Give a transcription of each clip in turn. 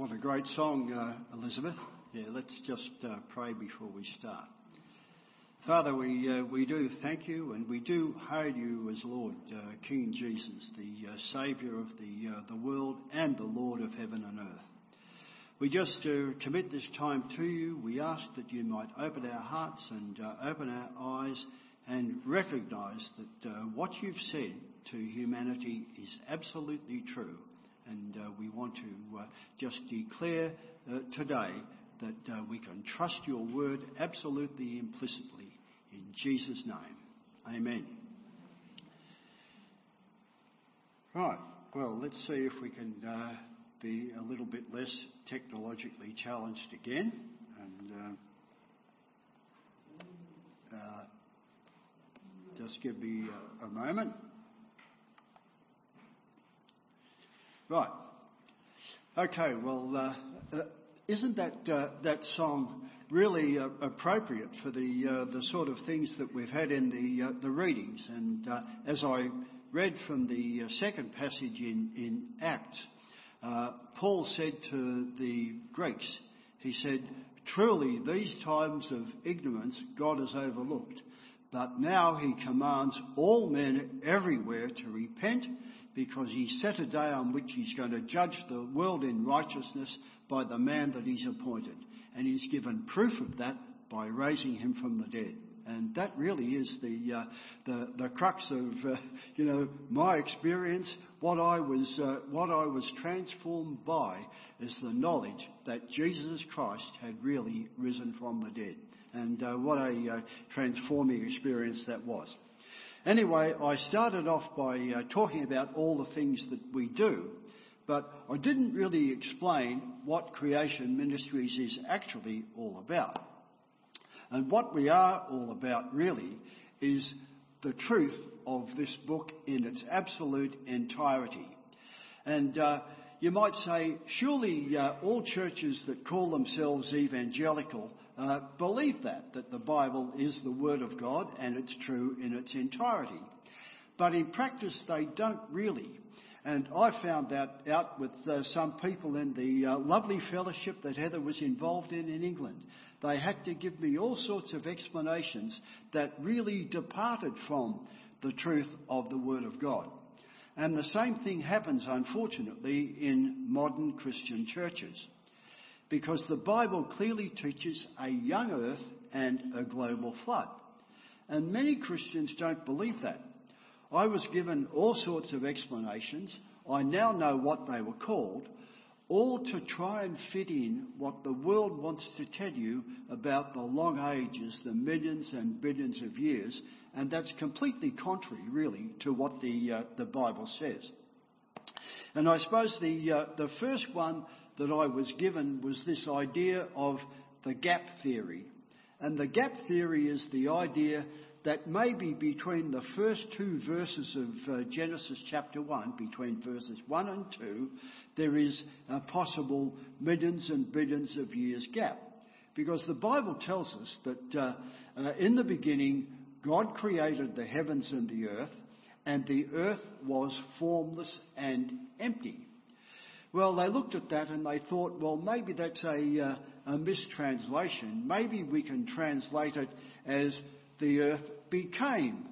What a great song, uh, Elizabeth. Yeah, let's just uh, pray before we start. Father, we, uh, we do thank you and we do hail you as Lord, uh, King Jesus, the uh, Saviour of the, uh, the world and the Lord of heaven and earth. We just commit this time to you. We ask that you might open our hearts and open our eyes and recognise that what you've said to humanity is absolutely true and uh, we want to uh, just declare uh, today that uh, we can trust your word absolutely implicitly. In Jesus' name. Amen. Right. Well, let's see if we can uh, be a little bit less technologically challenged again. And uh, just give me a, a moment. Right. Okay. Well, uh, uh, isn't that uh, that song really uh, appropriate for the uh, the sort of things that we've had in the uh, the readings? And as I read from the second passage in in Acts, Paul said to the Greeks, he said, "Truly, these times of ignorance God has overlooked." But now he commands all men everywhere to repent because he set a day on which he's going to judge the world in righteousness by the man that he's appointed. And he's given proof of that by raising him from the dead. And that really is the uh, the, the crux of uh, you know my experience. What I was uh, what I was transformed by is the knowledge that Jesus Christ had really risen from the dead, and uh, what a uh, transforming experience that was. Anyway, I started off by uh, talking about all the things that we do, but I didn't really explain what Creation Ministries is actually all about. And what we are all about really is the truth of this book in its absolute entirety. And uh, you might say, surely uh, all churches that call themselves evangelical uh, believe that, that the Bible is the Word of God and it's true in its entirety. But in practice, they don't really. And I found that out with uh, some people in the uh, lovely fellowship that Heather was involved in in England. They had to give me all sorts of explanations that really departed from the truth of the Word of God. And the same thing happens, unfortunately, in modern Christian churches because the Bible clearly teaches a young earth and a global flood. And many Christians don't believe that. I was given all sorts of explanations. I now know what they were called, all to try and fit in what the world wants to tell you about the long ages, the millions and billions of years, and that's completely contrary, really, to what the uh, the Bible says. And I suppose the uh, the first one that I was given was this idea of the gap theory. And the gap theory is the idea that maybe between the first two verses of uh, Genesis chapter 1, between verses 1 and 2, there is a possible millions and billions of years gap. Because the Bible tells us that uh, uh, in the beginning, God created the heavens and the earth, and the earth was formless and empty. Well, they looked at that and they thought, well, maybe that's a, uh, a mistranslation. Maybe we can translate it as the earth became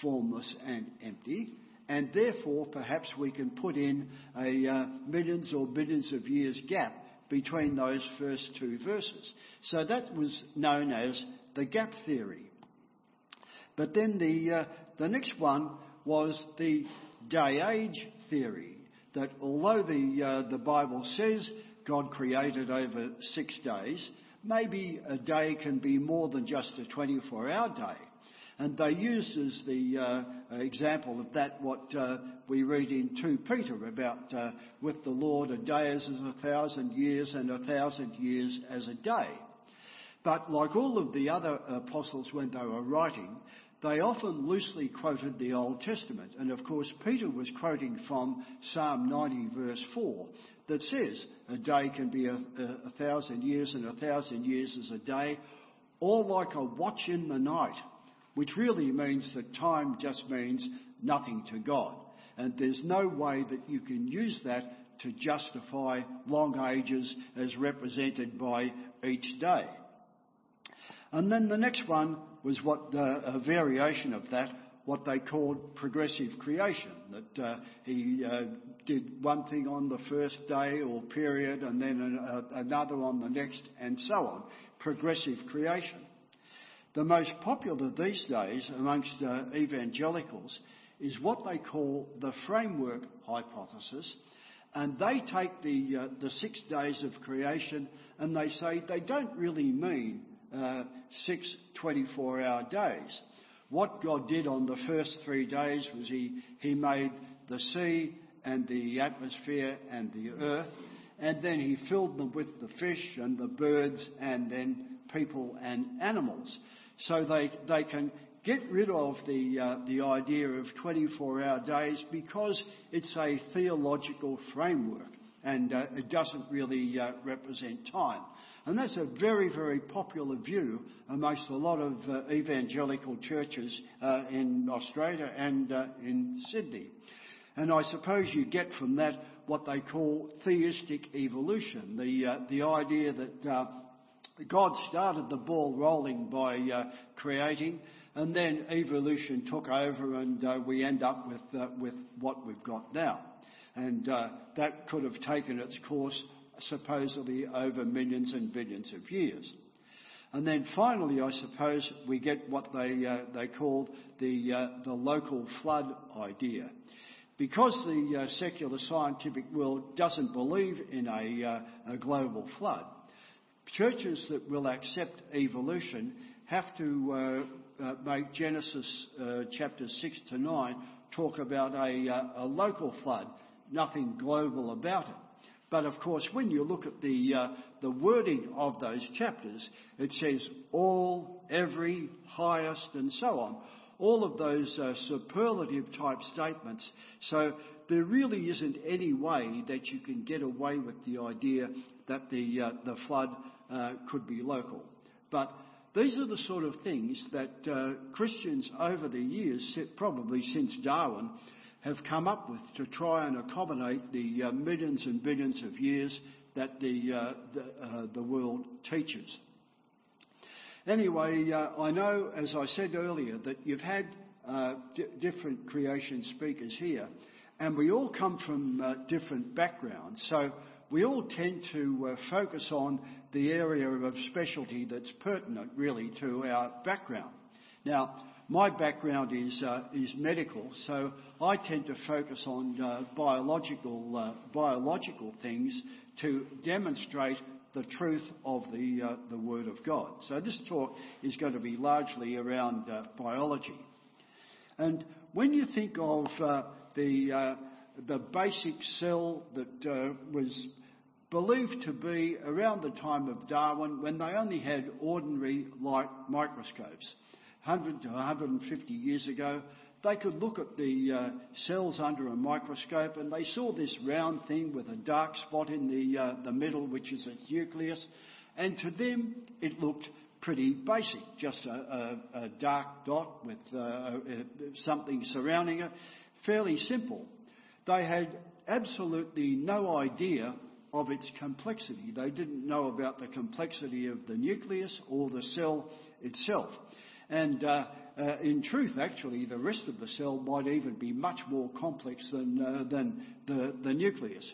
formless and empty, and therefore perhaps we can put in a uh, millions or billions of years gap between those first two verses. So that was known as the gap theory. But then the, uh, the next one was the day age theory that although the, uh, the Bible says God created over six days, maybe a day can be more than just a 24 hour day. And they use as the uh, example of that what uh, we read in 2 Peter about uh, with the Lord a day is as a thousand years and a thousand years as a day. But like all of the other apostles when they were writing, they often loosely quoted the Old Testament. And of course, Peter was quoting from Psalm 90 verse 4 that says, a day can be a, a, a thousand years and a thousand years is a day, or like a watch in the night, which really means that time just means nothing to God. And there's no way that you can use that to justify long ages as represented by each day. And then the next one was what a variation of that, what they called progressive creation. That uh, he uh, did one thing on the first day or period, and then another on the next, and so on. Progressive creation. The most popular these days amongst uh, evangelicals is what they call the framework hypothesis, and they take the uh, the six days of creation and they say they don't really mean uh, six 24-hour days. What God did on the first three days was He He made the sea and the atmosphere and the earth, and then He filled them with the fish and the birds and then people and animals. So they they can get rid of the, uh, the idea of 24 hour days because it's a theological framework and uh, it doesn't really uh, represent time. And that's a very, very popular view amongst a lot of uh, evangelical churches uh, in Australia and uh, in Sydney. And I suppose you get from that what they call theistic evolution, the, uh, the idea that God started the ball rolling by creating, and then evolution took over, and we end up with with what we've got now. And uh, that could have taken its course supposedly over millions and billions of years. And then finally, I suppose we get what they uh, they call the uh, the local flood idea, because the uh, secular scientific world doesn't believe in a, a global flood. Churches that will accept evolution have to uh, make Genesis uh, chapters 6 to 9 talk about a, uh, a, local flood, nothing global about it. But of course, when you look at the, uh, the wording of those chapters, it says all, every, highest, and so on. All of those uh, superlative type statements. So there really isn't any way that you can get away with the idea that the, uh, the flood could be local. But these are the sort of things that uh, Christians over the years, probably since Darwin, have come up with to try and accommodate the uh, millions and billions of years that the, uh, the, uh, the, world teaches. Anyway, uh, I know, as I said earlier, that you've had uh, d- different creation speakers here, and we all come from different backgrounds. So we all tend to uh, focus on the area of specialty that's pertinent really to our background. Now, my background is, uh, is medical, so I tend to focus on uh, biological, uh, biological things to demonstrate the truth of the, uh, the Word of God. So this talk is going to be largely around uh, biology. And when you think of the, the basic cell that was believed to be around the time of Darwin when they only had ordinary light microscopes. 100 to 150 years ago, they could look at the uh, cells under a microscope and they saw this round thing with a dark spot in the, uh, the middle, which is its nucleus. And to them, it looked pretty basic, just a, a, a dark dot with uh something surrounding it, fairly simple. They had absolutely no idea of its complexity. They didn't know about the complexity of the nucleus or the cell itself. And uh, uh, in truth, actually, the rest of the cell might even be much more complex than, uh, than the, the nucleus.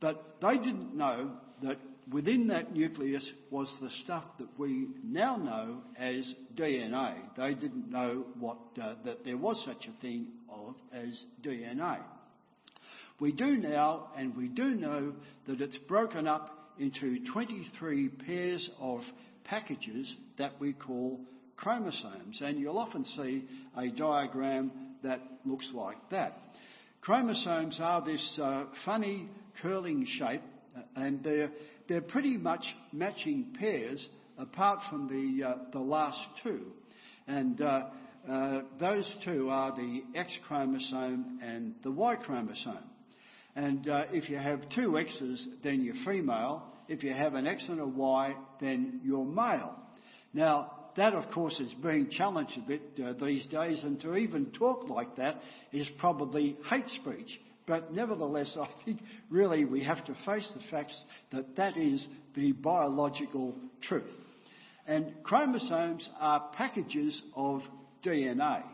But they didn't know that within that nucleus was the stuff that we now know as DNA. They didn't know what, uh, that there was such a thing of, as DNA. We do now, and we do know that it's broken up into 23 pairs of packages that we call chromosomes. And you'll often see a diagram that looks like that. Chromosomes are this uh, funny curling shape, uh, and they're, they're pretty much matching pairs apart from the, uh, the last two. And uh, uh those two are the X chromosome and the Y chromosome. And uh, if you have two X's, then you're female. If you have an X and a Y, then you're male. Now, that, of course, is being challenged a bit uh, these days, and to even talk like that is probably hate speech. But nevertheless, I think really we have to face the facts that that is the biological truth. And chromosomes are packages of DNA.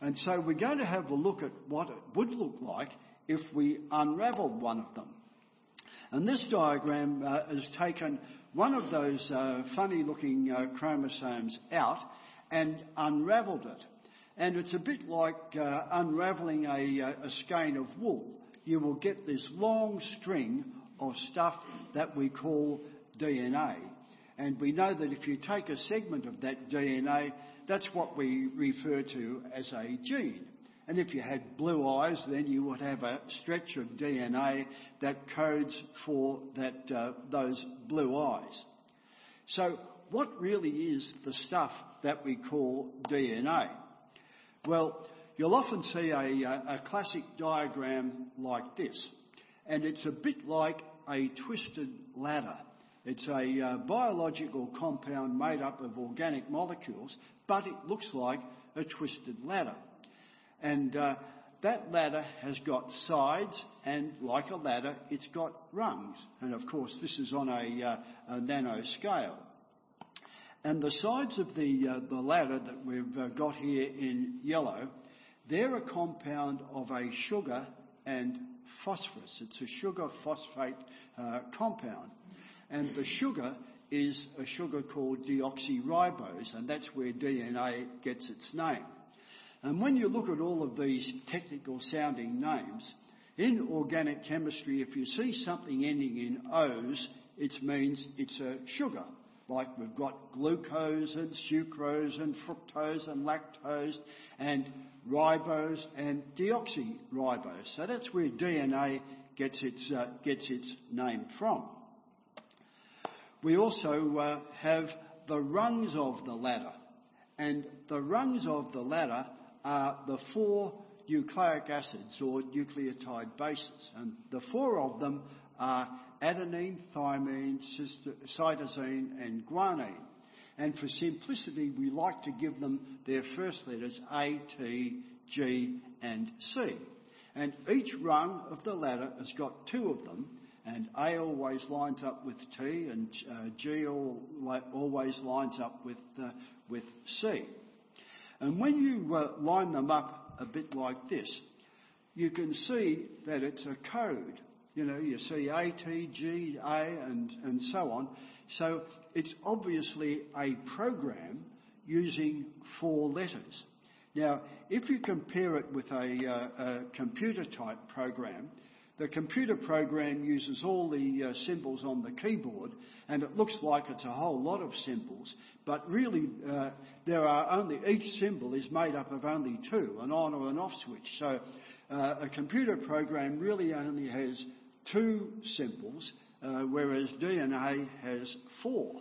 And so we're going to have a look at what it would look like if we unravelled one of them. And this diagram uh, has taken one of those uh, funny looking uh, chromosomes out and unravelled it. And it's a bit like uh, unravelling a, uh, a skein of wool. You will get this long string of stuff that we call DNA. And we know that if you take a segment of that DNA, that's what we refer to as a gene. And if you had blue eyes, then you would have a stretch of DNA that codes for that, uh, those blue eyes. So what really is the stuff that we call DNA? Well, you'll often see a, a classic diagram like this, and it's a bit like a twisted ladder. It's a uh, biological compound made up of organic molecules, but it looks like a twisted ladder. And uh, that ladder has got sides, and like a ladder, it's got rungs. And of course, this is on a, uh, a nano scale. And the sides of the, uh, the ladder that we've uh, got here in yellow, they're a compound of a sugar and phosphorus. It's a sugar phosphate uh, compound. And the sugar is a sugar called deoxyribose, and that's where DNA gets its name. And when you look at all of these technical sounding names, in organic chemistry, if you see something ending in O's, it means it's a sugar like we've got glucose and sucrose and fructose and lactose and ribose and deoxyribose. So that's where DNA gets its, uh, gets its name from. We also uh, have the rungs of the ladder. And the rungs of the ladder are the four nucleic acids or nucleotide bases. And the four of them are adenine, thymine, cytosine, and guanine. And for simplicity, we like to give them their first letters A, T, G, and C. And each rung of the ladder has got two of them, and A always lines up with T, and uh, G always lines up with, uh, with C. And when you line them up a bit like this, you can see that it's a code. You know, you see A, T, G, A, and, and so on. So it's obviously a program using four letters. Now, if you compare it with a, uh, a computer type program, the computer program uses all the uh, symbols on the keyboard and it looks like it's a whole lot of symbols, but really uh, there are only, each symbol is made up of only two, an on or an off switch. So uh, a computer program really only has two symbols, uh, whereas DNA has four.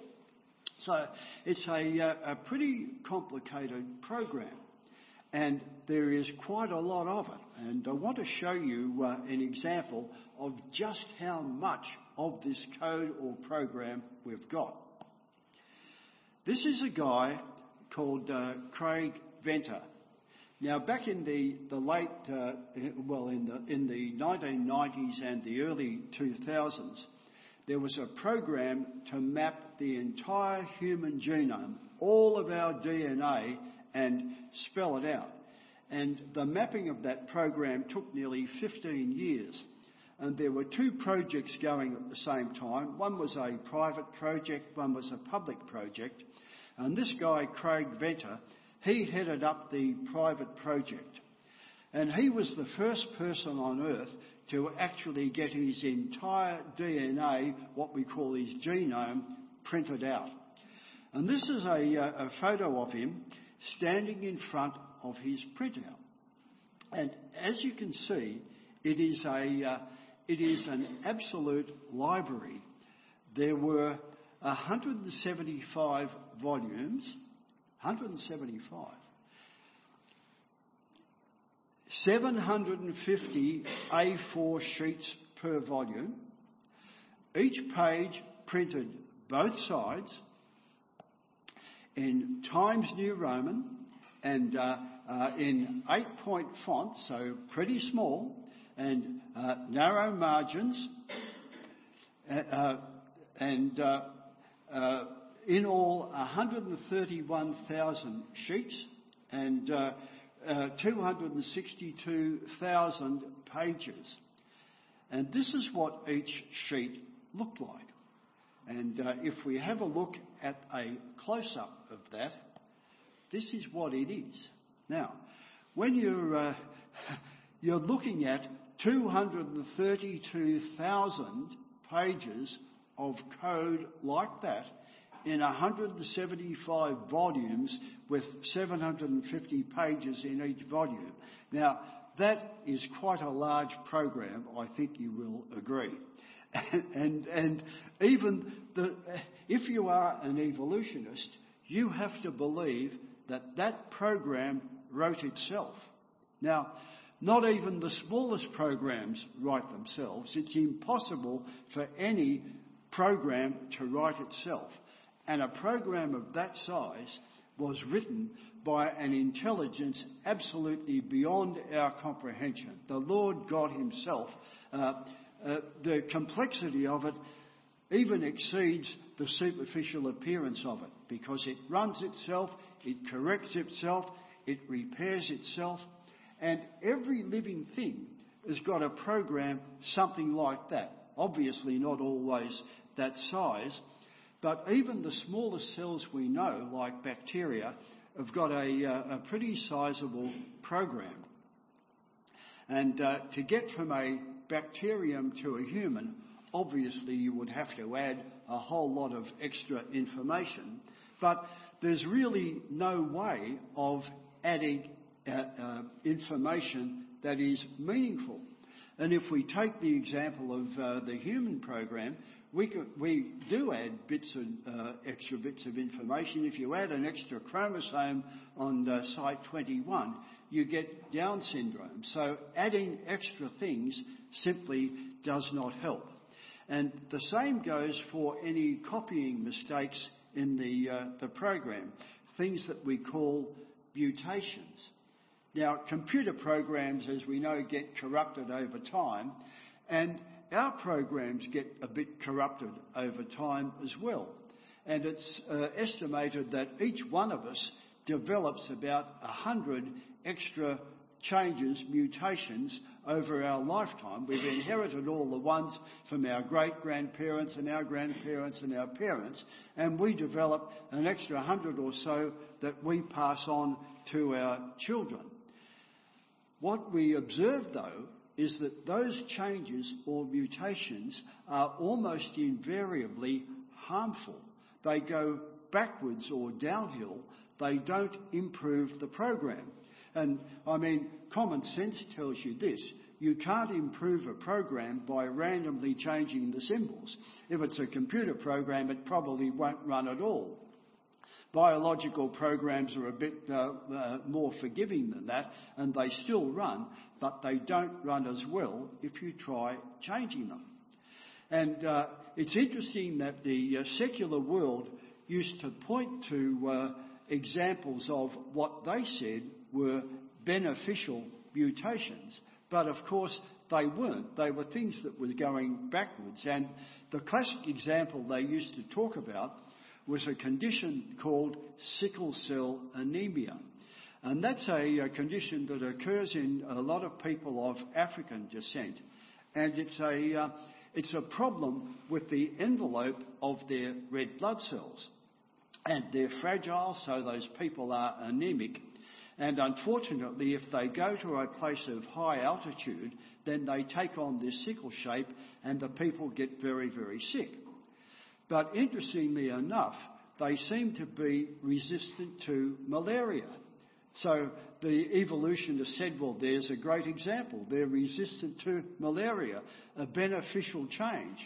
So it's a, uh, a pretty complicated program, and there is quite a lot of it. And I want to show you uh, an example of just how much of this code or program we've got. This is a guy called uh, Craig Venter. Now, back in the, the late, uh, well, in the, in the 1990s and the early 2000s, there was a program to map the entire human genome, all of our DNA, and spell it out. And the mapping of that program took nearly 15 years. And there were two projects going at the same time. One was a private project, one was a public project. And this guy, Craig Venter, he headed up the private project. And he was the first person on earth to actually get his entire DNA, what we call his genome, printed out. And this is a, uh, a photo of him standing in front of his printout. And as you can see, it is, a, uh, it is an absolute library. There were 175 volumes 175. 750 A4 sheets per volume, each page printed both sides. In Times New Roman and uh, uh, in eight point font, so pretty small, and uh, narrow margins, uh, uh, and in all 131,000 sheets and 262,000 pages. And this is what each sheet looked like. And uh, if we have a look at a close up of that, this is what it is. Now, when you're, uh, you're looking at 232,000 pages of code like that in 175 volumes with 750 pages in each volume. Now, that is quite a large program, I think you will agree. and, and even the, if you are an evolutionist, you have to believe that that program wrote itself. Now, not even the smallest programs write themselves. It's impossible for any program to write itself. And a program of that size was written by an intelligence absolutely beyond our comprehension. The Lord God Himself, uh, uh, the complexity of it even exceeds the superficial appearance of it because it runs itself, it corrects itself, it repairs itself, and every living thing has got a program something like that. Obviously, not always that size, but even the smallest cells we know, like bacteria, have got a, uh, a pretty sizable program. And uh, to get from a bacterium to a human, obviously you would have to add a whole lot of extra information. But there's really no way of adding uh, uh, information that is meaningful. And if we take the example of uh, the human program, we, we do add bits of, uh, extra bits of information. If you add an extra chromosome on site 21, you get Down syndrome. So adding extra things simply does not help. And the same goes for any copying mistakes in the, uh, the program, things that we call mutations. Now, computer programs, as we know, get corrupted over time, and our programs get a bit corrupted over time as well. And it's uh, estimated that each one of us develops about 100 extra changes, mutations over our lifetime. We've inherited all the ones from our great grandparents and our grandparents and our parents, and we develop an extra hundred or so that we pass on to our children. What we observe though is that those changes or mutations are almost invariably harmful. They go backwards or downhill. They don't improve the program. And I mean, common sense tells you this. You can't improve a program by randomly changing the symbols. If it's a computer program, it probably won't run at all. Biological programs are a bit uh, uh, more forgiving than that, and they still run, but they don't run as well if you try changing them. And uh, it's interesting that the uh, secular world used to point to uh, examples of what they said were beneficial mutations, but of course they weren't. They were things that were going backwards. And the classic example they used to talk about was a condition called sickle cell anemia. And that's a, a, condition that occurs in a lot of people of African descent. And it's a, uh, it's a problem with the envelope of their red blood cells. And they're fragile, so those people are anemic. And unfortunately, if they go to a place of high altitude, then they take on this sickle shape and the people get very, very sick. But interestingly enough, they seem to be resistant to malaria. So the evolutionists said, well, there's a great example. They're resistant to malaria, a beneficial change.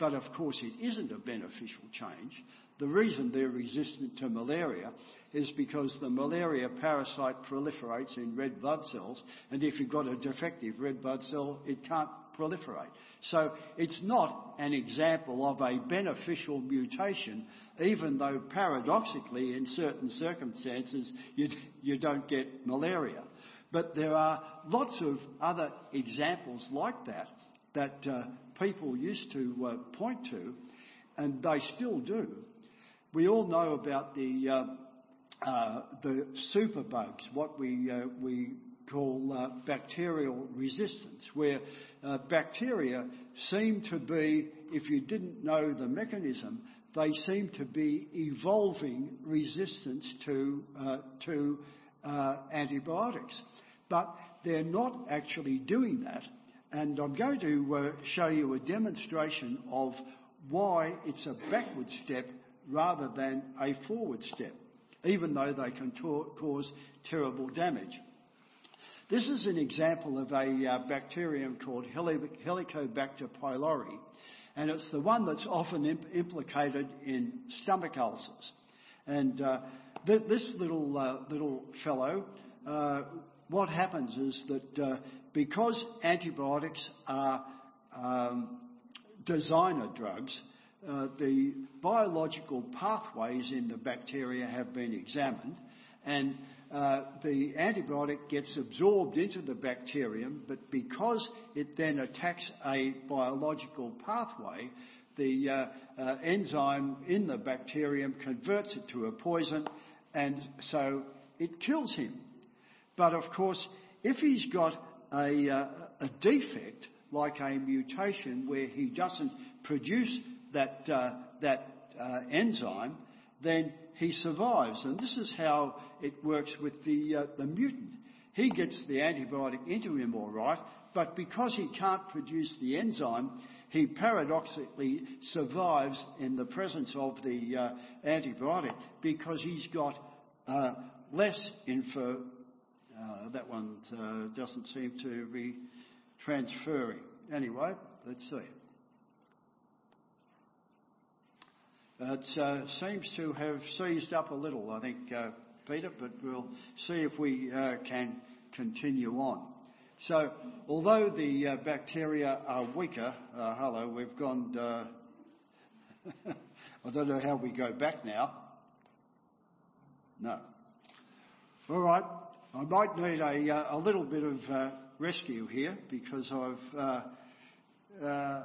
But of course, it isn't a beneficial change. The reason they're resistant to malaria is because the malaria parasite proliferates in red blood cells, and if you've got a defective red blood cell, it can't proliferate. So it's not an example of a beneficial mutation, even though paradoxically, in certain circumstances, you, you don't get malaria. But there are lots of other examples like that that uh, people used to uh, point to, and they still do. We all know about the uh, uh the superbugs, what we uh, we call bacterial resistance, where bacteria seem to be, if you didn't know the mechanism, they seem to be evolving resistance to to antibiotics but they're not actually doing that. And I'm going to show you a demonstration of why it's a backward step rather than a forward step, even though they can cause terrible damage. This is an example of a uh, bacterium called Helicobacter pylori, and it's the one that's often imp- implicated in stomach ulcers. And uh, th- this little uh, little fellow uh, what happens is that uh, because antibiotics are um, designer drugs, uh, the biological pathways in the bacteria have been examined, and uh, the antibiotic gets absorbed into the bacterium, but because it then attacks a biological pathway, the uh, uh, enzyme in the bacterium converts it to a poison, and so it kills him. But of course, if he's got a, uh, a defect, like a mutation where he doesn't produce that, uh, that uh, enzyme, then he survives. And this is how it works with the, uh, the mutant. He gets the antibiotic into him all right, but because he can't produce the enzyme, he paradoxically survives in the presence of the uh, antibiotic because he's got uh, less infer- uh, that one uh, doesn't seem to be transferring. Anyway, let's see. It uh, seems to have seized up a little, I think, uh, Peter, but we'll see if we uh, can continue on. So, although the uh, bacteria are weaker, hello, we've gone. I don't know how we go back now. No. All right. I might need a, uh, a little bit of uh, rescue here because I've uh, uh,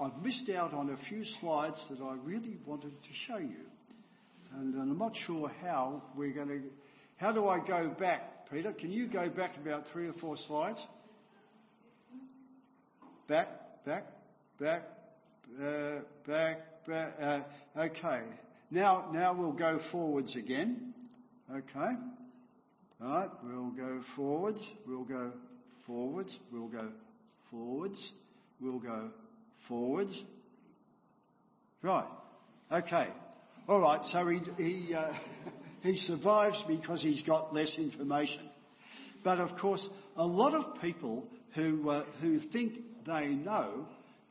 I've missed out on a few slides that I really wanted to show you, and, I'm not sure how we're going to. How do I go back, Peter? Can you go back about three or four slides? Back, back, back, uh, back, back. Uh, okay. Now, now we'll go forwards again. Okay. Right, we'll go forwards, we'll go forwards, we'll go forwards, we'll go forwards. Right, okay. All right, so he, he, uh, he survives because he's got less information. But of course, a lot of people who, uh, who think they know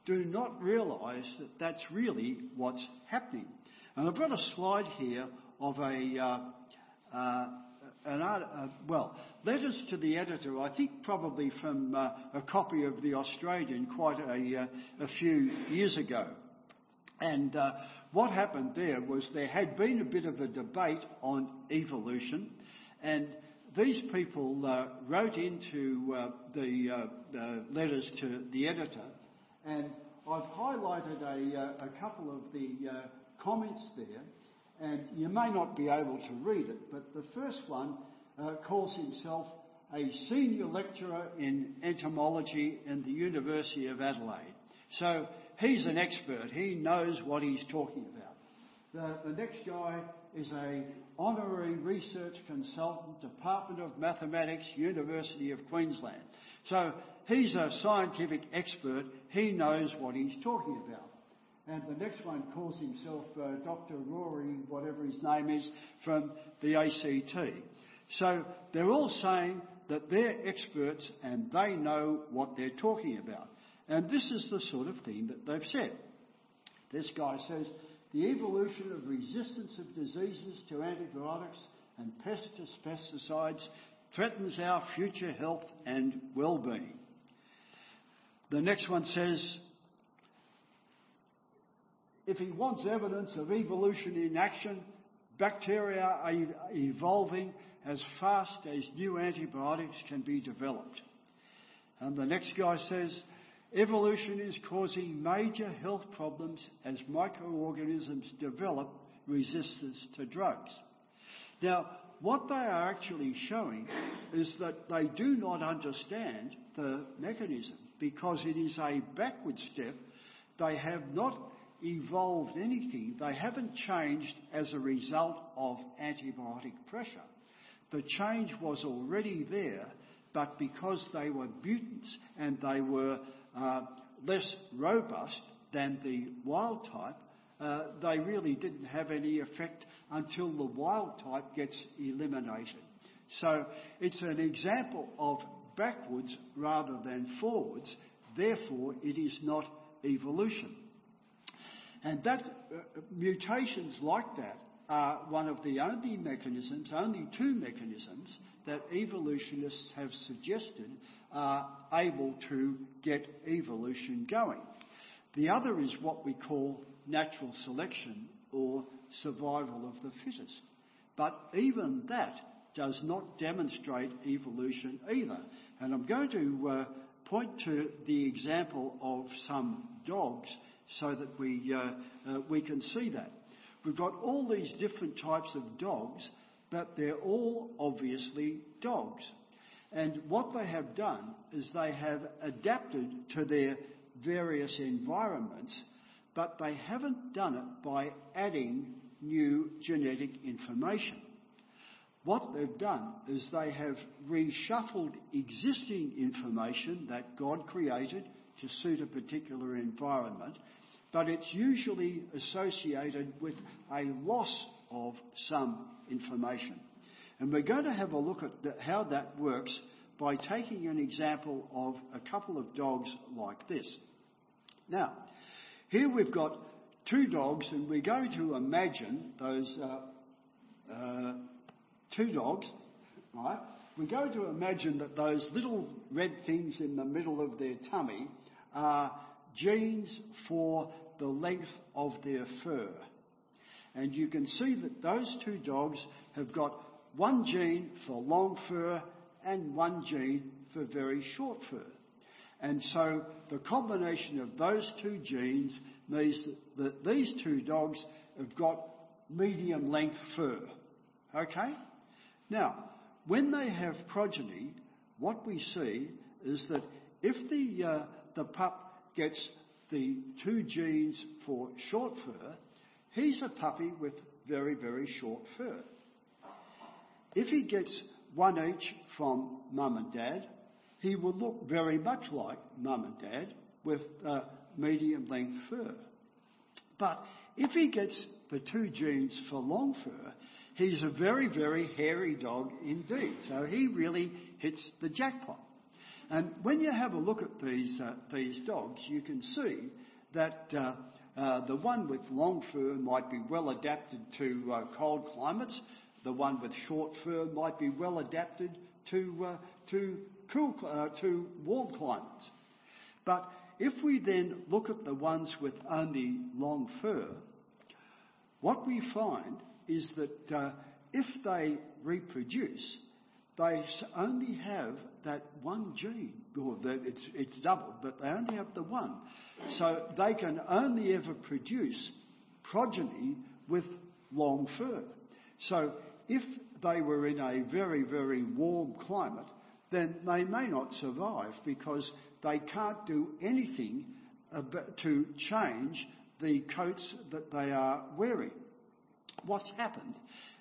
do not realise that that's really what's happening. And I've got a slide here of a, uh, uh, an art, uh, well, letters to the editor, I think probably from uh, a copy of The Australian quite a, uh, a few years ago. And uh, what happened there was there had been a bit of a debate on evolution, and these people uh, wrote into uh, the letters to the editor, and I've highlighted a, a couple of the comments there and you may not be able to read it, but the first one uh, calls himself a senior lecturer in entomology in the University of Adelaide. So he's an expert. He knows what he's talking about. The, the next guy is a honorary research consultant, Department of Mathematics, University of Queensland. So he's a scientific expert. He knows what he's talking about and the next one calls himself uh, Dr. Rory, whatever his name is, from the ACT. So they're all saying that they're experts and they know what they're talking about. And this is the sort of thing that they've said. This guy says the evolution of resistance of diseases to antibiotics and pesticides threatens our future health and well-being. The next one says, if he wants evidence of evolution in action, bacteria are evolving as fast as new antibiotics can be developed. And the next guy says, evolution is causing major health problems as microorganisms develop resistance to drugs. Now, what they are actually showing is that they do not understand the mechanism because it is a backward step. They have not evolved anything. They haven't changed as a result of antibiotic pressure. The change was already there, but because they were mutants and they were uh, less robust than the wild type, uh, they really didn't have any effect until the wild type gets eliminated. So it's an example of backwards rather than forwards. Therefore, it is not evolution. And that uh, mutations like that are one of the only mechanisms, only two mechanisms that evolutionists have suggested are able to get evolution going. The other is what we call natural selection or survival of the fittest. But even that does not demonstrate evolution either. And I'm going to uh, point to the example of some dogs so that we, uh, uh, we can see that. We've got all these different types of dogs, but they're all obviously dogs. And what they have done is they have adapted to their various environments, but they haven't done it by adding new genetic information. What they've done is they have reshuffled existing information that God created to suit a particular environment but it's usually associated with a loss of some information. And we're going to have a look at the, how that works by taking an example of a couple of dogs like this. Now, here we've got two dogs, and we're going to imagine those uh, uh, two dogs, right? We're going to imagine that those little red things in the middle of their tummy are genes for the length of their fur. And you can see that those two dogs have got one gene for long fur and one gene for very short fur. And so the combination of those two genes means that these two dogs have got medium length fur. Okay? Now, when they have progeny, what we see is that if the, uh, the pup gets the two genes for short fur, he's a puppy with very, very short fur. If he gets one each from mum and dad, he will look very much like mum and dad with uh, medium length fur. But if he gets the two genes for long fur, he's a very, very hairy dog indeed. So he really hits the jackpot. And when you have a look at these, uh, these dogs, you can see that uh, uh, the one with long fur might be well adapted to uh, cold climates. The one with short fur might be well adapted to, uh, to, cool, uh, to warm climates. But if we then look at the ones with only long fur, what we find is that if they reproduce, they only have that one gene. Or it's, it's double, but they only have the one. So they can only ever produce progeny with long fur. So if they were in a very, very warm climate, then they may not survive because they can't do anything to change the coats that they are wearing. What's happened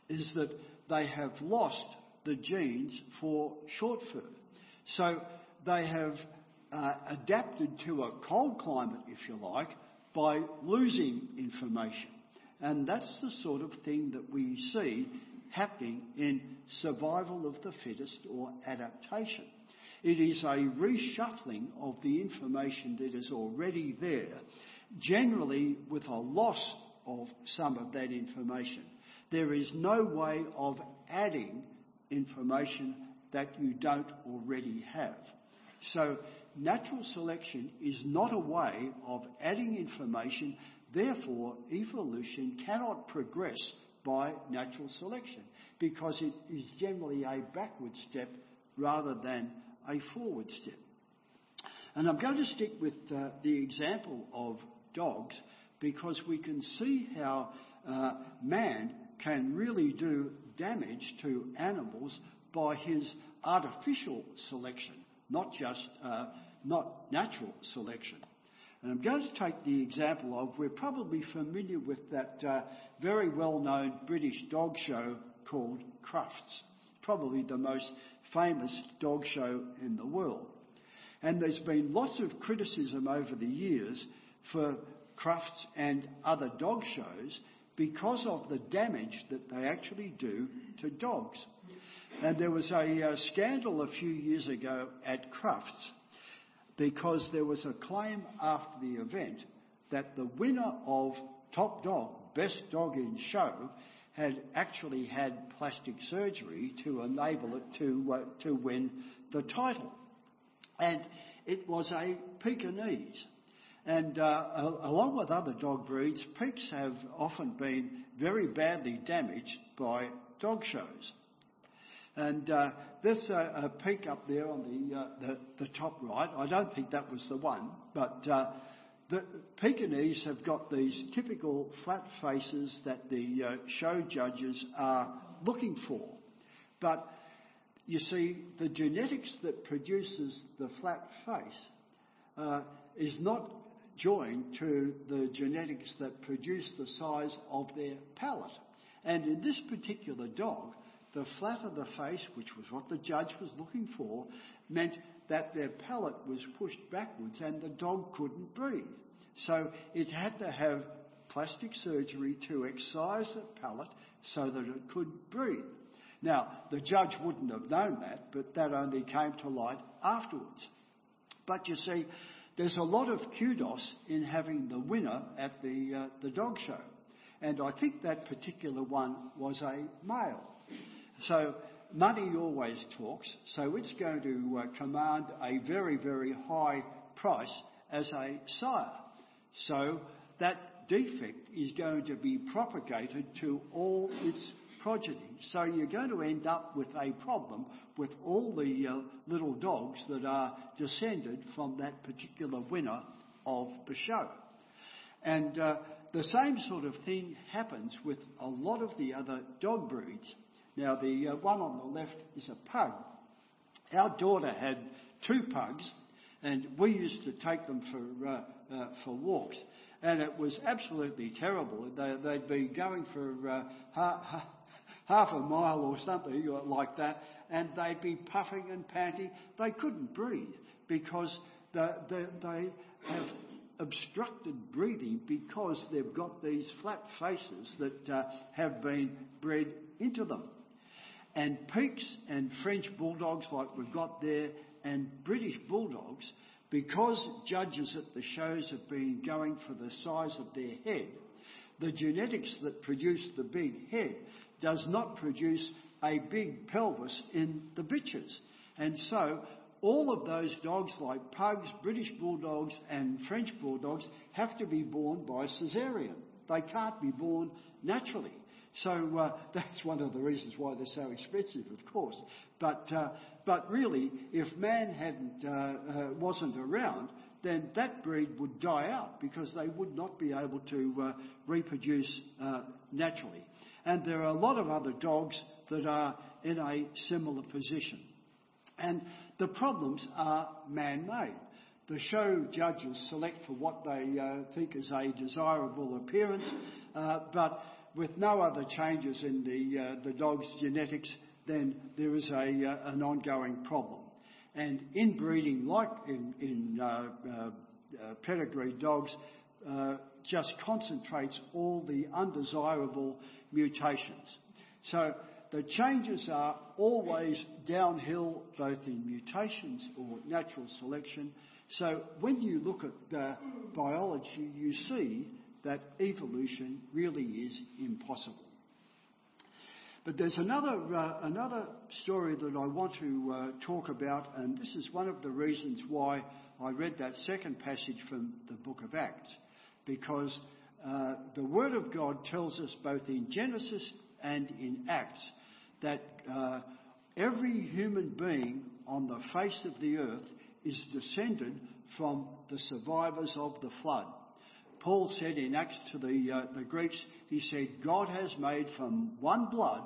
is that they have lost the genes for short fur. So they have uh, adapted to a cold climate, if you like, by losing information. And that's the sort of thing that we see happening in survival of the fittest or adaptation. It is a reshuffling of the information that is already there, generally with a loss of some of that information. There is no way of adding information that you don't already have. So natural selection is not a way of adding information, therefore, evolution cannot progress by natural selection because it is generally a backward step rather than a forward step. And I'm going to stick with uh, the example of dogs because we can see how uh, man can really do damage to animals by his artificial selection, not just uh, not natural selection. And I'm going to take the example of we're probably familiar with that uh, very well-known British dog show called Crufts, probably the most famous dog show in the world. And there's been lots of criticism over the years for Crufts and other dog shows because of the damage that they actually do to dogs. And there was a uh, scandal a few years ago at Crufts because there was a claim after the event that the winner of Top Dog, Best Dog in Show, had actually had plastic surgery to enable it to, uh, to win the title. And it was a Pekingese. And uh, along with other dog breeds, Pekes have often been very badly damaged by dog shows. And uh, a, a, Peke up there on the, uh, the, the top right. I don't think that was the one, but uh, the Pekingese have got these typical flat faces that the uh, show judges are looking for. But you see, the genetics that produces the flat face uh, is not joined to the genetics that produce the size of their palate. And in this particular dog, the flat of the face, which was what the judge was looking for, meant that their palate was pushed backwards and the dog couldn't breathe. So it had to have plastic surgery to excise the palate so that it could breathe. Now, the judge wouldn't have known that, but that only came to light afterwards. But you see, there's a lot of kudos in having the winner at the, uh, the dog show. And I think that particular one was a male. So money always talks, so it's going to uh, command a very, very high price as a sire. So that defect is going to be propagated to all its progeny. So you're going to end up with a problem with all the uh, little dogs that are descended from that particular winner of the show. And uh, the same sort of thing happens with a lot of the other dog breeds. Now, the uh, one on the left is a pug. Our daughter had two pugs, and we used to take them for uh, uh, for walks, and it was absolutely terrible. They, would be going for uh, half, half a mile or something like that, and they'd be puffing and panting. They couldn't breathe because the, the, they have obstructed breathing because they've got these flat faces that uh, have been bred into them. And Pekes and French bulldogs, like we've got there, and British bulldogs, because judges at the shows have been going for the size of their head, the genetics that produce the big head does not produce a big pelvis in the bitches. And so all of those dogs like pugs, British bulldogs and French bulldogs have to be born by caesarean. They can't be born naturally. So uh, that's one of the reasons why they're so expensive, of course. But uh, but really, if man hadn't uh, uh, wasn't around, then that breed would die out because they would not be able to uh, reproduce uh, naturally. And there are a lot of other dogs that are in a similar position. And the problems are man-made. The show judges select for what they think is a desirable appearance, but with no other changes in the, uh, the dog's genetics, then there is a, uh, an ongoing problem. And inbreeding, like in, in uh, uh, uh pedigree dogs, uh, just concentrates all the undesirable mutations. So the changes are always downhill, both in mutations or natural selection. So when you look at the biology, you see that evolution really is impossible. But there's another, uh, another story that I want to uh, talk about, and this is one of the reasons why I read that second passage from the book of Acts because uh, the Word of God tells us both in Genesis and in Acts that uh, every human being on the face of the earth is descended from the survivors of the flood. Paul said in Acts to the, uh, the Greeks, he said, God has made from one blood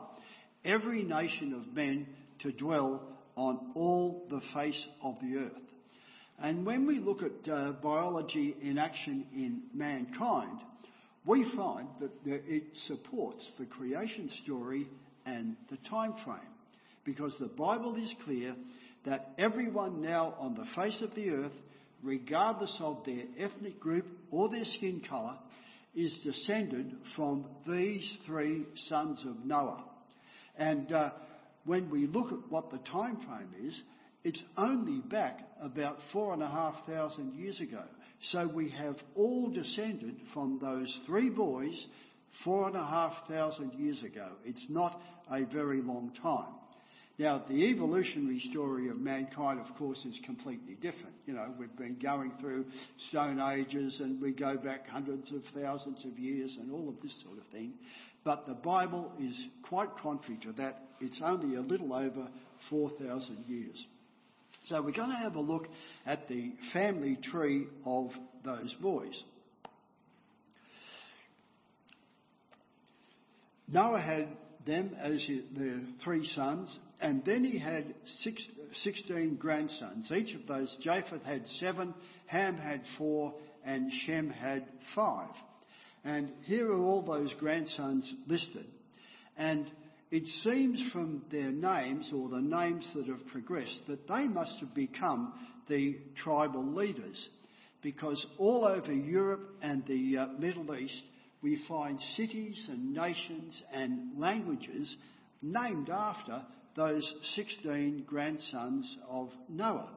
every nation of men to dwell on all the face of the earth. And when we look at uh, biology in action in mankind, we find that it supports the creation story and the time frame. Because the Bible is clear that everyone now on the face of the earth, regardless of their ethnic group or their skin colour, is descended from these three sons of Noah. And uh, when we look at what the time frame is, it's only back about four and a half thousand years ago. So we have all descended from those three boys four and a half thousand years ago. It's not a very long time. Now, the evolutionary story of mankind, of course, is completely different. You know, we've been going through stone ages and we go back hundreds of thousands of years and all of this sort of thing. But the Bible is quite contrary to that. It's only a little over 4,000 years. So we're going to have a look at the family tree of those boys. Noah had them as their three sons, and then he had six, 16 grandsons. Each of those, Japheth had seven, Ham had four, and Shem had five. And here are all those grandsons listed. And it seems from their names or the names that have progressed that they must have become the tribal leaders because all over Europe and the uh, Middle East we find cities and nations and languages named after those 16 grandsons of Noah.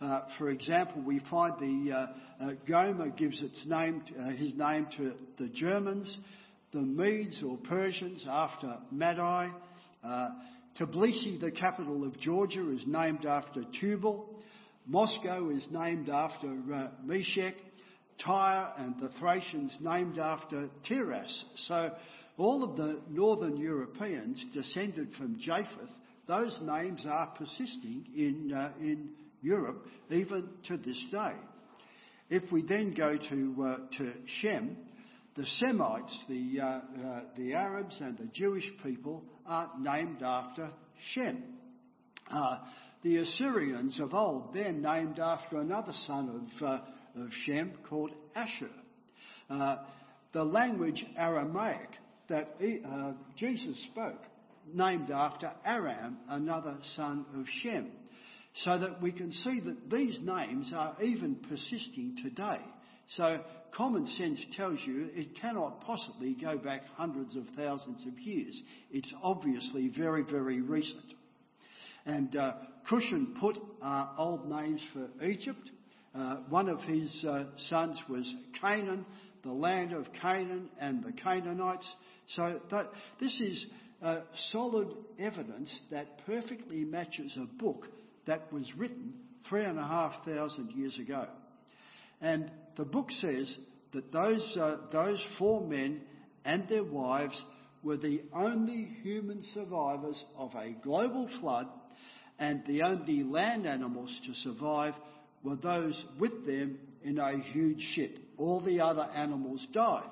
Uh, for example, we find the uh, uh, Gomer gives its name, to, uh, his name to the Germans the Medes or Persians after Madai. Uh, Tbilisi, the capital of Georgia, is named after Tubal. Moscow is named after uh, Meshech. Tyre and the Thracians named after Tiras. So all of the northern Europeans descended from Japheth. Those names are persisting in, uh, in Europe even to this day. If we then go to, uh, to Shem, the Semites, the, uh, uh, the Arabs and the Jewish people are named after Shem. Uh, the Assyrians of old, they're named after another son of, uh, of Shem called Ashur. Uh, the language Aramaic that uh, Jesus spoke, named after Aram, another son of Shem. So that we can see that these names are even persisting today. So common sense tells you it cannot possibly go back hundreds of thousands of years. It's obviously very, very recent. And uh, Cushan put uh, old names for Egypt. Uh, one of his uh, sons was Canaan, the land of Canaan and the Canaanites. So that, this is uh, solid evidence that perfectly matches a book that was written three and a half thousand years ago. And the book says that those, uh, those four men and their wives were the only human survivors of a global flood, and the only land animals to survive were those with them in a huge ship. All the other animals died.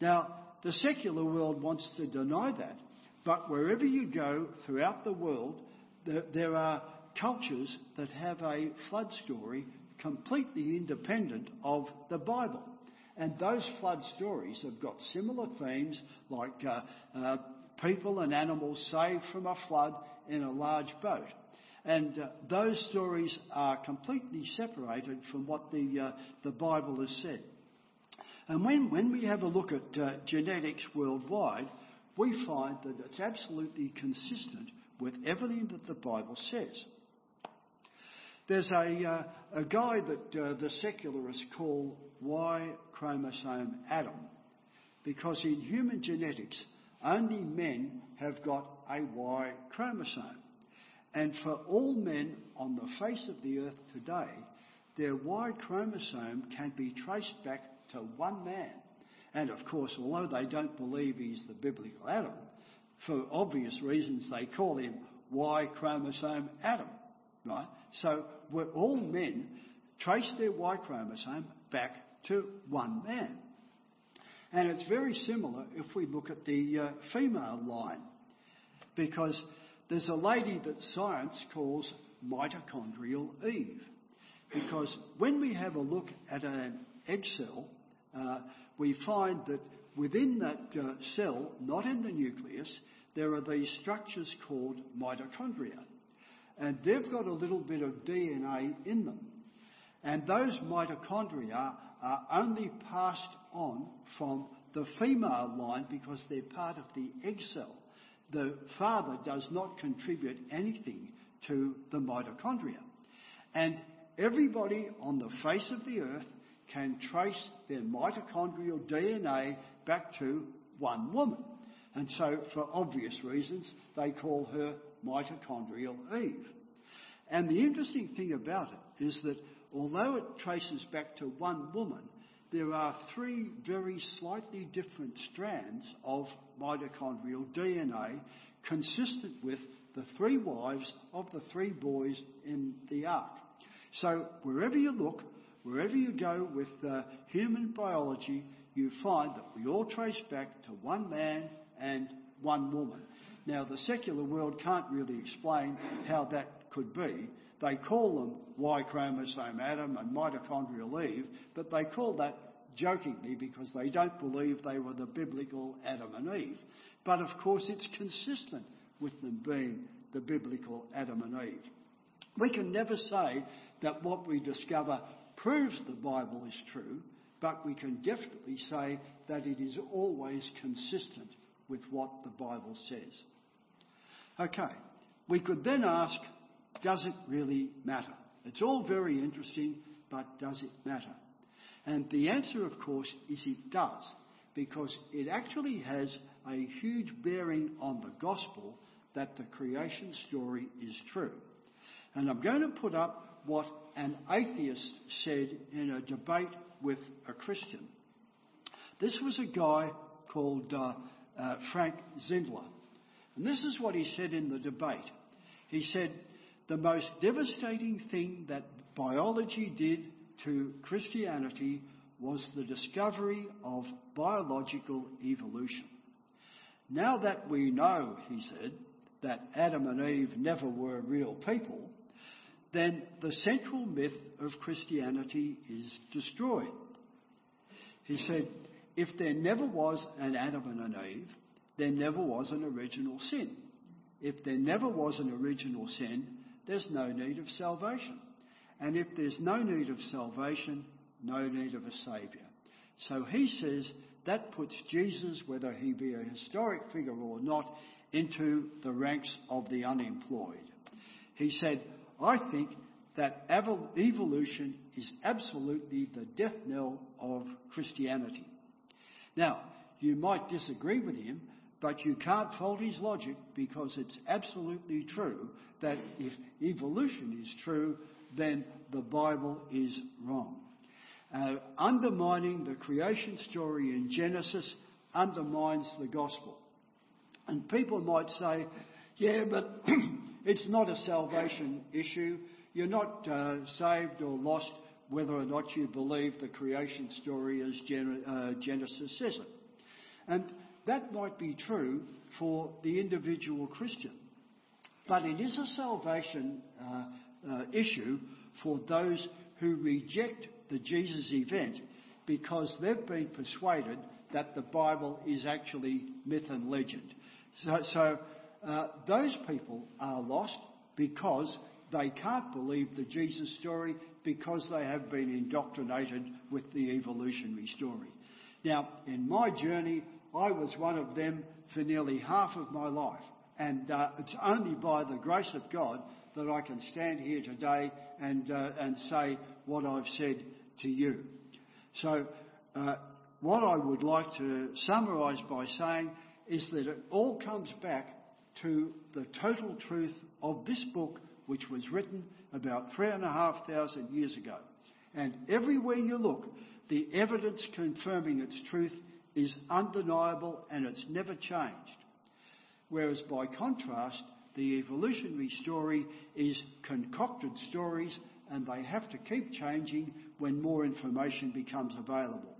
Now, the secular world wants to deny that, but wherever you go throughout the world, there, there are cultures that have a flood story completely independent of the Bible. And those flood stories have got similar themes like uh, uh, people and animals saved from a flood in a large boat. And uh, those stories are completely separated from what the, uh, the Bible has said. And when, when we have a look at uh, genetics worldwide, we find that it's absolutely consistent with everything that the Bible says. There's a, uh, a guy that uh, the secularists call Y chromosome Adam, because in human genetics, only men have got a Y chromosome. And for all men on the face of the earth today, their Y chromosome can be traced back to one man. And of course, although they don't believe he's the biblical Adam, for obvious reasons they call him Y chromosome Adam, right? So we're all men trace their Y chromosome back to one man. And it's very similar if we look at the uh, female line, because there's a lady that science calls mitochondrial Eve. Because when we have a look at an egg cell, uh, we find that within that uh, cell, not in the nucleus, there are these structures called mitochondria. And they've got a little bit of DNA in them. And those mitochondria are only passed on from the female line because they're part of the egg cell. The father does not contribute anything to the mitochondria. And everybody on the face of the earth can trace their mitochondrial DNA back to one woman. And so, for obvious reasons, they call her mitochondrial Eve. And the interesting thing about it is that although it traces back to one woman, there are three very slightly different strands of mitochondrial DNA consistent with the three wives of the three boys in the ark. So wherever you look, wherever you go with uh, human biology, you find that we all trace back to one man and one woman. Now the secular world can't really explain how that could be, they call them Y chromosome Adam and mitochondrial Eve, but they call that jokingly because they don't believe they were the biblical Adam and Eve. But of course, it's consistent with them being the biblical Adam and Eve. We can never say that what we discover proves the Bible is true, but we can definitely say that it is always consistent with what the Bible says. Okay, we could then ask does it really matter? It's all very interesting, but does it matter? And the answer, of course, is it does, because it actually has a huge bearing on the gospel that the creation story is true. And I'm going to put up what an atheist said in a debate with a Christian. This was a guy called uh, uh, Frank Zindler. And this is what he said in the debate. He said, the most devastating thing that biology did to Christianity was the discovery of biological evolution. Now that we know, he said, that Adam and Eve never were real people, then the central myth of Christianity is destroyed. He said, if there never was an Adam and an Eve, there never was an original sin. If there never was an original sin, there's no need of salvation. And if there's no need of salvation, no need of a Saviour. So he says that puts Jesus, whether he be a historic figure or not, into the ranks of the unemployed. He said, I think that evolution is absolutely the death knell of Christianity. Now, you might disagree with him, but you can't fault his logic because it's absolutely true that if evolution is true, then the Bible is wrong. Uh, undermining the creation story in Genesis undermines the gospel. And people might say, yeah, but it's not a salvation issue. You're not uh, saved or lost whether or not you believe the creation story as Gen- uh, Genesis says it. And that might be true for the individual Christian. But it is a salvation uh, uh, issue for those who reject the Jesus event because they've been persuaded that the Bible is actually myth and legend. So, so uh, those people are lost because they can't believe the Jesus story because they have been indoctrinated with the evolutionary story. Now, in my journey, I was one of them for nearly half of my life. And uh, it's only by the grace of God that I can stand here today and, uh, and say what I've said to you. So, uh, what I would like to summarise by saying is that it all comes back to the total truth of this book, which was written about three and a half thousand years ago. And everywhere you look, the evidence confirming its truth is undeniable and it's never changed. Whereas by contrast, the evolutionary story is concocted stories and they have to keep changing when more information becomes available.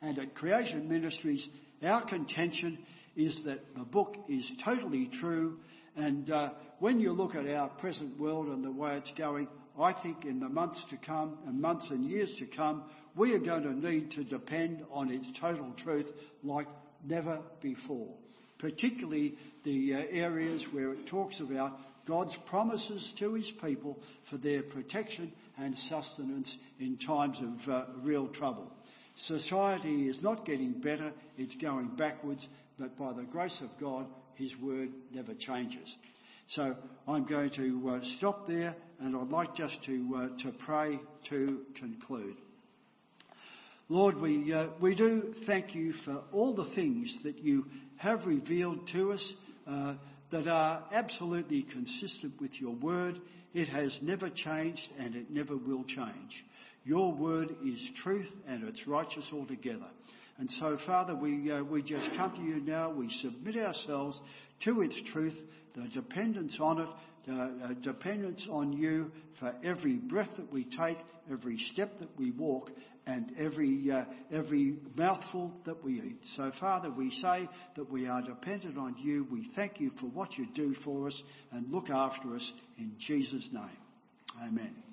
And at Creation Ministries, our contention is that the book is totally true. And uh, when you look at our present world and the way it's going, I think in the months to come and months and years to come, we are going to need to depend on its total truth like never before. Particularly the uh, areas where it talks about God's promises to his people for their protection and sustenance in times of uh, real trouble. Society is not getting better, it's going backwards, but by the grace of God, his word never changes. So I'm going to uh, stop there and I'd like just to, uh, to pray to conclude. Lord, we, uh, we do thank you for all the things that you have revealed to us uh, that are absolutely consistent with your word. It has never changed and it never will change. Your word is truth and it's righteous altogether. And so, Father, we, uh, we just come to you now. We submit ourselves to its truth, the dependence on it, uh, dependence on you for every breath that we take, every step that we walk, and every, uh, every mouthful that we eat. So, Father, we say that we are dependent on you. We thank you for what you do for us and look after us in Jesus' name. Amen.